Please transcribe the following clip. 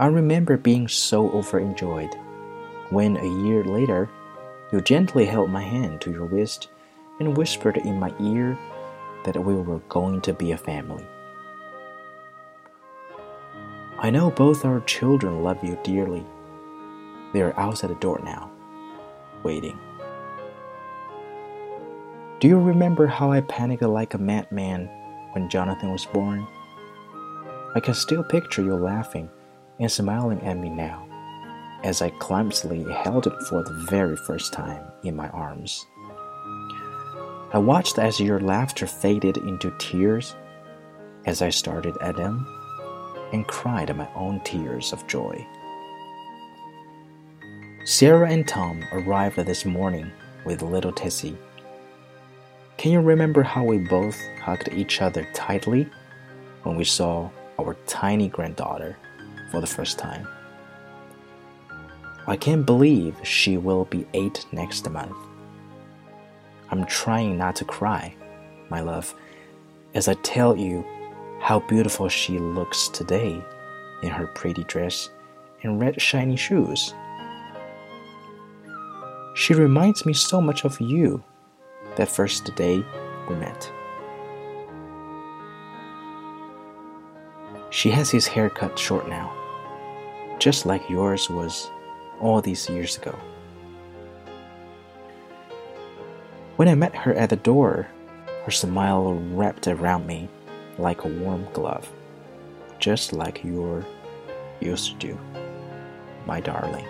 I remember being so overjoyed when a year later you gently held my hand to your wrist and whispered in my ear that we were going to be a family. I know both our children love you dearly. They are outside the door now, waiting. Do you remember how I panicked like a madman when Jonathan was born? I can still picture you laughing and smiling at me now as I clumsily held it for the very first time in my arms. I watched as your laughter faded into tears as I started at them and cried my own tears of joy. Sarah and Tom arrived this morning with little Tessie. Can you remember how we both hugged each other tightly when we saw our tiny granddaughter for the first time? I can't believe she will be eight next month. I'm trying not to cry, my love, as I tell you how beautiful she looks today in her pretty dress and red shiny shoes. She reminds me so much of you that first day we met. She has his hair cut short now, just like yours was all these years ago. When I met her at the door, her smile wrapped around me like a warm glove, just like your used to do, my darling.